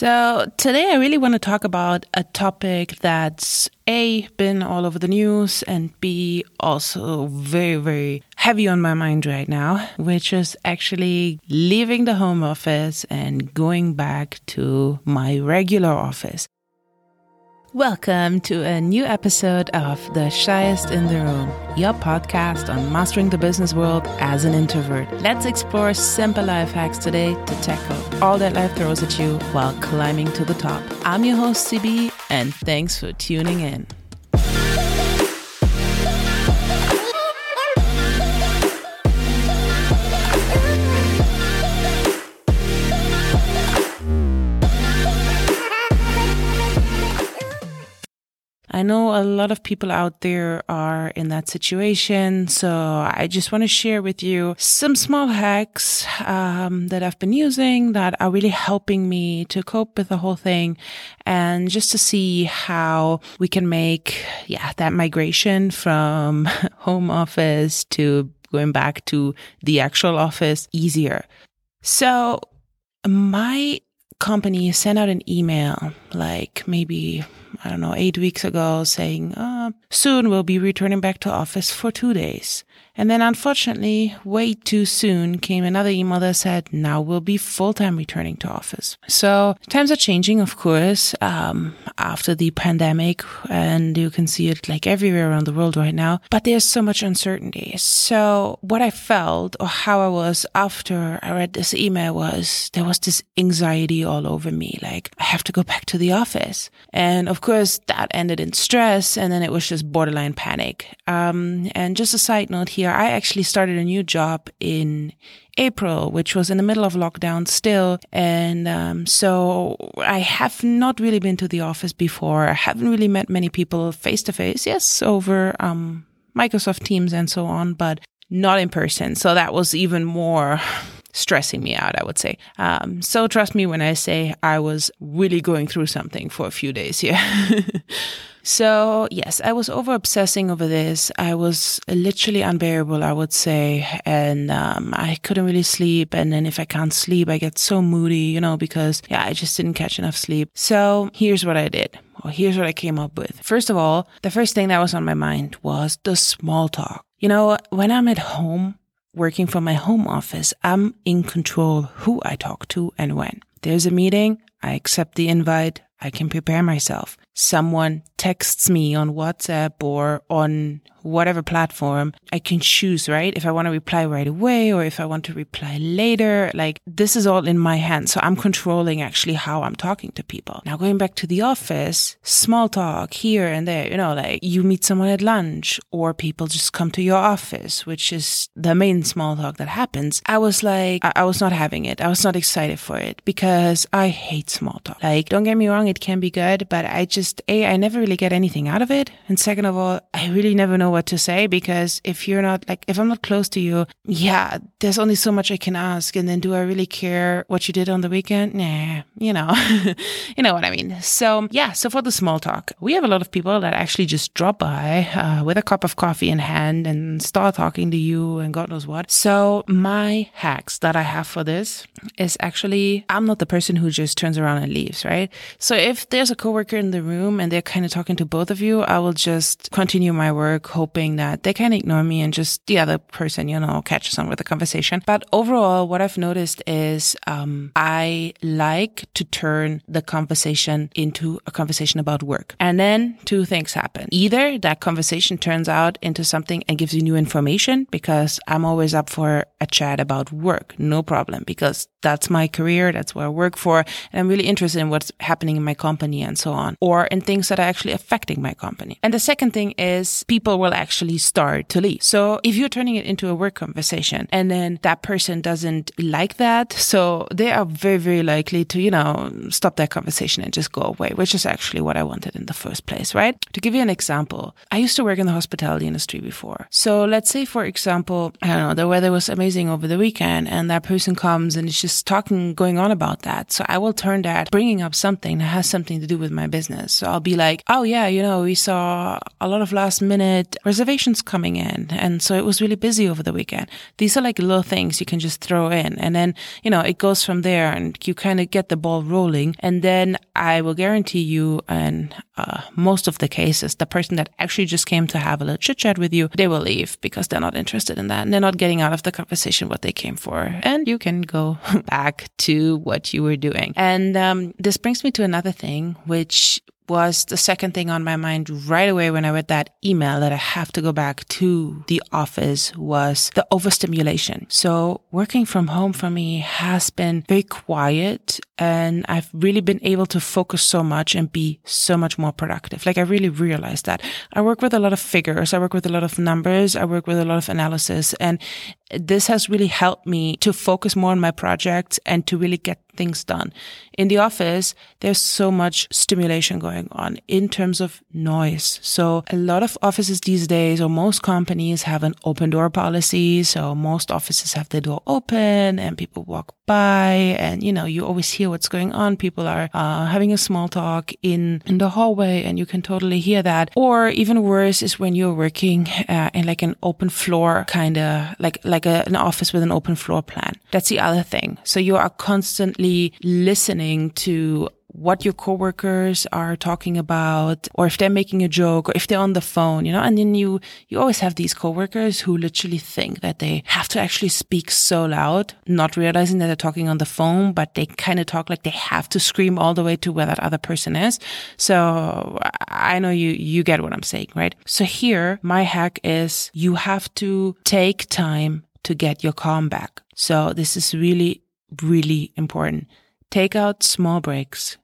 So, today I really want to talk about a topic that's A, been all over the news, and B, also very, very heavy on my mind right now, which is actually leaving the home office and going back to my regular office. Welcome to a new episode of The Shyest in the Room, your podcast on mastering the business world as an introvert. Let's explore simple life hacks today to tackle all that life throws at you while climbing to the top. I'm your host, CB, and thanks for tuning in. I know a lot of people out there are in that situation. So I just want to share with you some small hacks um, that I've been using that are really helping me to cope with the whole thing and just to see how we can make, yeah, that migration from home office to going back to the actual office easier. So my company sent out an email like maybe I don't know, eight weeks ago saying, ah, soon we'll be returning back to office for two days. And then unfortunately, way too soon came another email that said, now we'll be full time returning to office. So times are changing, of course, um, after the pandemic. And you can see it like everywhere around the world right now. But there's so much uncertainty. So what I felt or how I was after I read this email was there was this anxiety all over me. Like I have to go back to the office. And of course that ended in stress. And then it was just borderline panic. Um, and just a side note here here, I actually started a new job in April, which was in the middle of lockdown still. And um, so I have not really been to the office before. I haven't really met many people face to face. Yes, over um, Microsoft Teams and so on, but not in person. So that was even more stressing me out, I would say. Um, so trust me when I say I was really going through something for a few days here. So, yes, I was over obsessing over this. I was literally unbearable, I would say. And um, I couldn't really sleep. And then if I can't sleep, I get so moody, you know, because, yeah, I just didn't catch enough sleep. So, here's what I did. Well, here's what I came up with. First of all, the first thing that was on my mind was the small talk. You know, when I'm at home, working from my home office, I'm in control who I talk to and when. There's a meeting, I accept the invite, I can prepare myself. Someone texts me on WhatsApp or on whatever platform, I can choose, right? If I want to reply right away or if I want to reply later, like this is all in my hands. So I'm controlling actually how I'm talking to people. Now going back to the office, small talk here and there, you know, like you meet someone at lunch or people just come to your office, which is the main small talk that happens. I was like, I, I was not having it. I was not excited for it because I hate small talk. Like, don't get me wrong, it can be good, but I just, A, I never really get anything out of it. And second of all, I really never know what to say because if you're not like, if I'm not close to you, yeah, there's only so much I can ask. And then do I really care what you did on the weekend? Nah, you know, you know what I mean? So yeah, so for the small talk, we have a lot of people that actually just drop by uh, with a cup of coffee in hand and start talking to you and God knows what. So my hacks that I have for this is actually, I'm not the person who just turns around and leaves, right? So if there's a coworker in the room and they're kind of talking to both of you, I will just continue my work, hoping that they can ignore me and just the other person, you know, catches on with the conversation. But overall, what I've noticed is, um, I like to turn the conversation into a conversation about work. And then two things happen. Either that conversation turns out into something and gives you new information because I'm always up for a chat about work. No problem because that's my career. That's what I work for. And I'm really interested in what's happening in my company and so on, or in things that are actually affecting my company. And the second thing is people will actually start to leave. So if you're turning it into a work conversation and then that person doesn't like that, so they are very, very likely to, you know, stop that conversation and just go away, which is actually what I wanted in the first place, right? To give you an example, I used to work in the hospitality industry before. So let's say, for example, I don't know, the weather was amazing over the weekend and that person comes and is just talking, going on about that. So I will turn that, bringing up something that has something to do with my business. So I'll be like, oh yeah, you know, we saw a lot of last minute reservations coming in. And so it was really busy over the weekend. These are like little things you can just throw in. And then, you know, it goes from there and you kind of get the ball rolling. And then I will guarantee you, and uh, most of the cases, the person that actually just came to have a little chit chat with you, they will leave because they're not interested in that and they're not getting out of the conversation what they came for. And you can go back to what you were doing. And um, this brings me to another thing, which was the second thing on my mind right away when I read that email that I have to go back to the office was the overstimulation. So working from home for me has been very quiet and I've really been able to focus so much and be so much more productive. Like I really realized that I work with a lot of figures. I work with a lot of numbers. I work with a lot of analysis and this has really helped me to focus more on my projects and to really get things done. In the office, there's so much stimulation going on in terms of noise. So a lot of offices these days, or most companies have an open door policy. So most offices have the door open and people walk by and, you know, you always hear what's going on. People are uh, having a small talk in, in the hallway and you can totally hear that. Or even worse is when you're working uh, in like an open floor kind of like, like a, an office with an open floor plan. That's the other thing. So you are constantly listening to what your coworkers are talking about or if they're making a joke or if they're on the phone, you know, and then you, you always have these coworkers who literally think that they have to actually speak so loud, not realizing that they're talking on the phone, but they kind of talk like they have to scream all the way to where that other person is. So I know you, you get what I'm saying, right? So here, my hack is you have to take time to get your calm back. So this is really, really important. Take out small breaks.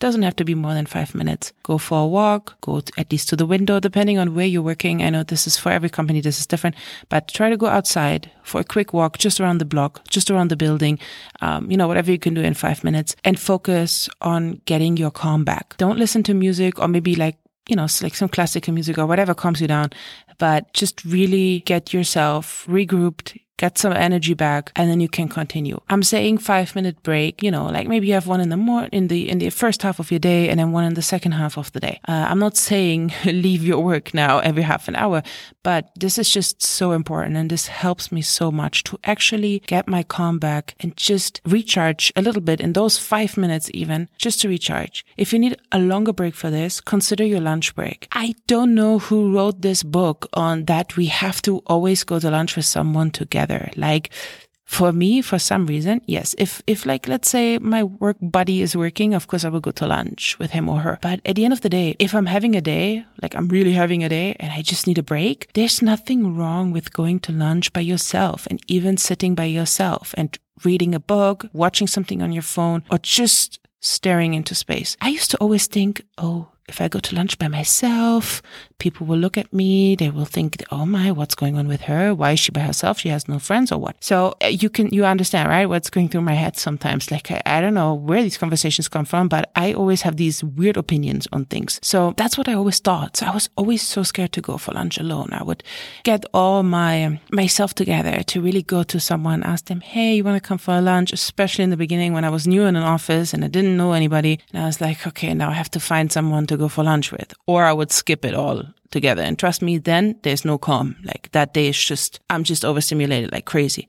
Doesn't have to be more than five minutes. Go for a walk, go to, at least to the window, depending on where you're working. I know this is for every company, this is different, but try to go outside for a quick walk just around the block, just around the building, um, you know, whatever you can do in five minutes and focus on getting your calm back. Don't listen to music or maybe like you know, like some classical music or whatever calms you down, but just really get yourself regrouped, get some energy back, and then you can continue. I'm saying five minute break, you know, like maybe you have one in the more in the in the first half of your day and then one in the second half of the day. Uh, I'm not saying leave your work now every half an hour, but this is just so important and this helps me so much to actually get my calm back and just recharge a little bit in those five minutes even just to recharge. If you need a longer break for this, consider your lunch break. I don't know who wrote this book on that we have to always go to lunch with someone together together. Like for me, for some reason, yes. If, if like, let's say my work buddy is working, of course I will go to lunch with him or her. But at the end of the day, if I'm having a day, like I'm really having a day and I just need a break, there's nothing wrong with going to lunch by yourself and even sitting by yourself and reading a book, watching something on your phone, or just staring into space. I used to always think, oh, if I go to lunch by myself, people will look at me. They will think, oh my, what's going on with her? Why is she by herself? She has no friends or what? So uh, you can, you understand, right? What's going through my head sometimes. Like, I, I don't know where these conversations come from, but I always have these weird opinions on things. So that's what I always thought. So I was always so scared to go for lunch alone. I would get all my, myself together to really go to someone, ask them, Hey, you want to come for lunch? Especially in the beginning when I was new in an office and I didn't know anybody. And I was like, okay, now I have to find someone go for lunch with, or I would skip it all together. And trust me, then there's no calm. Like that day is just, I'm just overstimulated like crazy.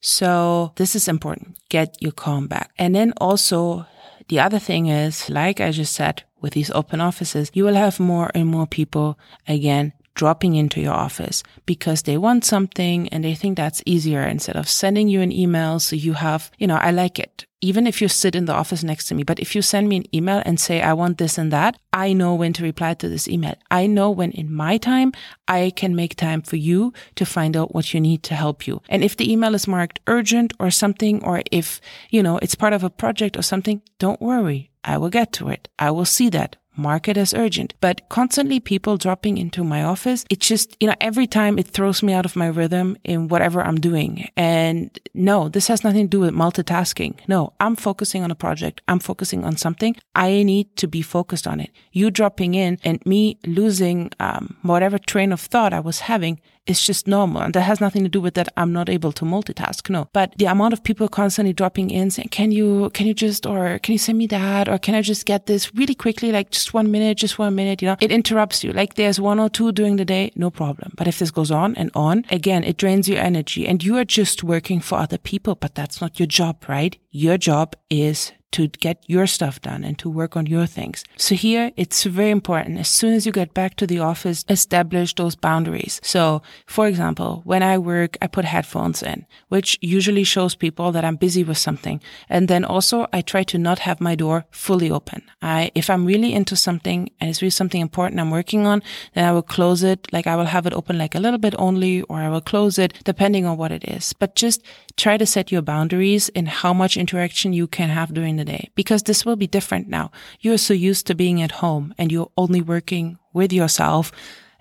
So this is important. Get your calm back. And then also the other thing is, like I just said, with these open offices, you will have more and more people again dropping into your office because they want something and they think that's easier instead of sending you an email. So you have, you know, I like it. Even if you sit in the office next to me, but if you send me an email and say, I want this and that, I know when to reply to this email. I know when in my time, I can make time for you to find out what you need to help you. And if the email is marked urgent or something, or if, you know, it's part of a project or something, don't worry. I will get to it. I will see that mark it as urgent. But constantly people dropping into my office, it just, you know, every time it throws me out of my rhythm in whatever I'm doing. And no, this has nothing to do with multitasking. No, I'm focusing on a project. I'm focusing on something. I need to be focused on it. You dropping in and me losing um, whatever train of thought I was having, It's just normal. And that has nothing to do with that I'm not able to multitask. No. But the amount of people constantly dropping in saying, can you, can you just, or can you send me that? Or can I just get this really quickly? Like just one minute, just one minute, you know, it interrupts you. Like there's one or two during the day, no problem. But if this goes on and on, again, it drains your energy and you are just working for other people, but that's not your job, right? Your job is to get your stuff done and to work on your things. So here it's very important. As soon as you get back to the office, establish those boundaries. So for example, when I work, I put headphones in, which usually shows people that I'm busy with something. And then also I try to not have my door fully open. I, if I'm really into something and it's really something important I'm working on, then I will close it. Like I will have it open like a little bit only, or I will close it depending on what it is. But just try to set your boundaries in how much interaction you can have during the day because this will be different now. You're so used to being at home and you're only working with yourself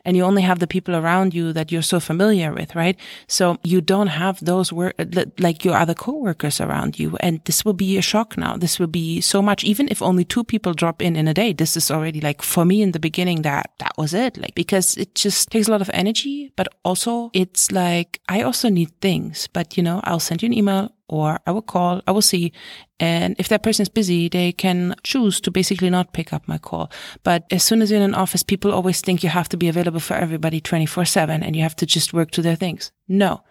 and you only have the people around you that you're so familiar with, right? So you don't have those work, like your other coworkers around you. And this will be a shock now. This will be so much, even if only two people drop in in a day. This is already like for me in the beginning that that was it. Like, because it just takes a lot of energy, but also it's like, I also need things, but you know, I'll send you an email or I will call, I will see. And if that person is busy, they can choose to basically not pick up my call. But as soon as you're in an office, people always think you have to be available for everybody 24 seven and you have to just work to their things. No.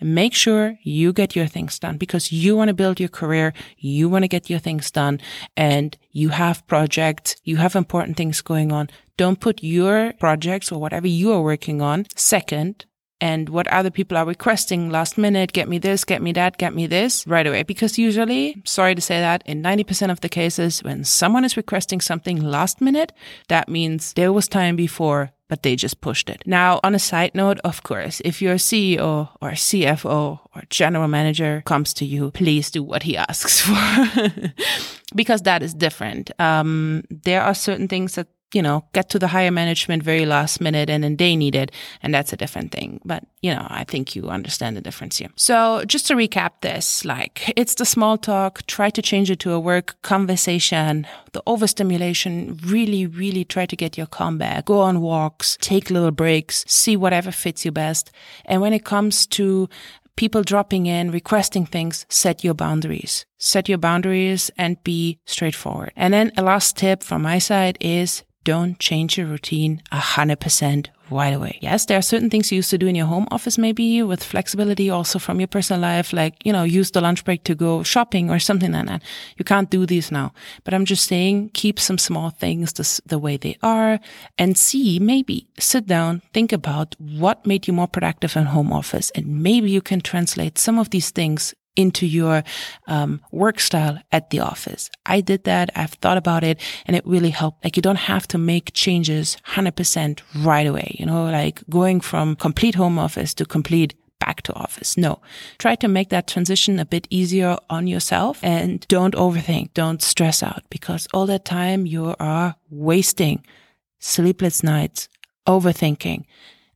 Make sure you get your things done because you want to build your career. You want to get your things done and you have projects. You have important things going on. Don't put your projects or whatever you are working on second and what other people are requesting last minute, get me this, get me that, get me this right away. Because usually, sorry to say that, in 90% of the cases, when someone is requesting something last minute, that means there was time before but they just pushed it. Now, on a side note, of course, if your CEO or CFO or general manager comes to you, please do what he asks for because that is different. Um, there are certain things that you know, get to the higher management very last minute and then they need it. And that's a different thing. But, you know, I think you understand the difference here. So just to recap this, like it's the small talk. Try to change it to a work conversation. The overstimulation, really, really try to get your calm back. Go on walks, take little breaks, see whatever fits you best. And when it comes to people dropping in, requesting things, set your boundaries. Set your boundaries and be straightforward. And then a last tip from my side is don't change your routine 100% right away. Yes, there are certain things you used to do in your home office, maybe with flexibility also from your personal life, like, you know, use the lunch break to go shopping or something like that. You can't do these now. But I'm just saying, keep some small things the, the way they are and see, maybe sit down, think about what made you more productive in home office. And maybe you can translate some of these things into your um, work style at the office. I did that. I've thought about it and it really helped. Like you don't have to make changes 100% right away. You know, like going from complete home office to complete back to office. No, try to make that transition a bit easier on yourself and don't overthink. Don't stress out because all that time you are wasting sleepless nights, overthinking.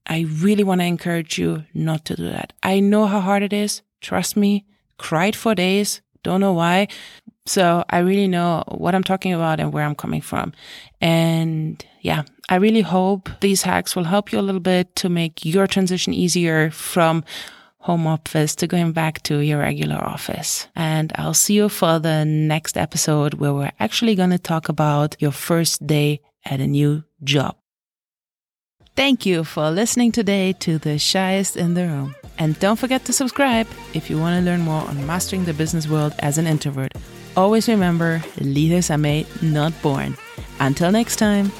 I really want to encourage you not to do that. I know how hard it is. Trust me cried for days. Don't know why. So I really know what I'm talking about and where I'm coming from. And yeah, I really hope these hacks will help you a little bit to make your transition easier from home office to going back to your regular office. And I'll see you for the next episode where we're actually going to talk about your first day at a new job. Thank you for listening today to The Shyest in the Room. And don't forget to subscribe if you want to learn more on mastering the business world as an introvert. Always remember leaders are made, not born. Until next time.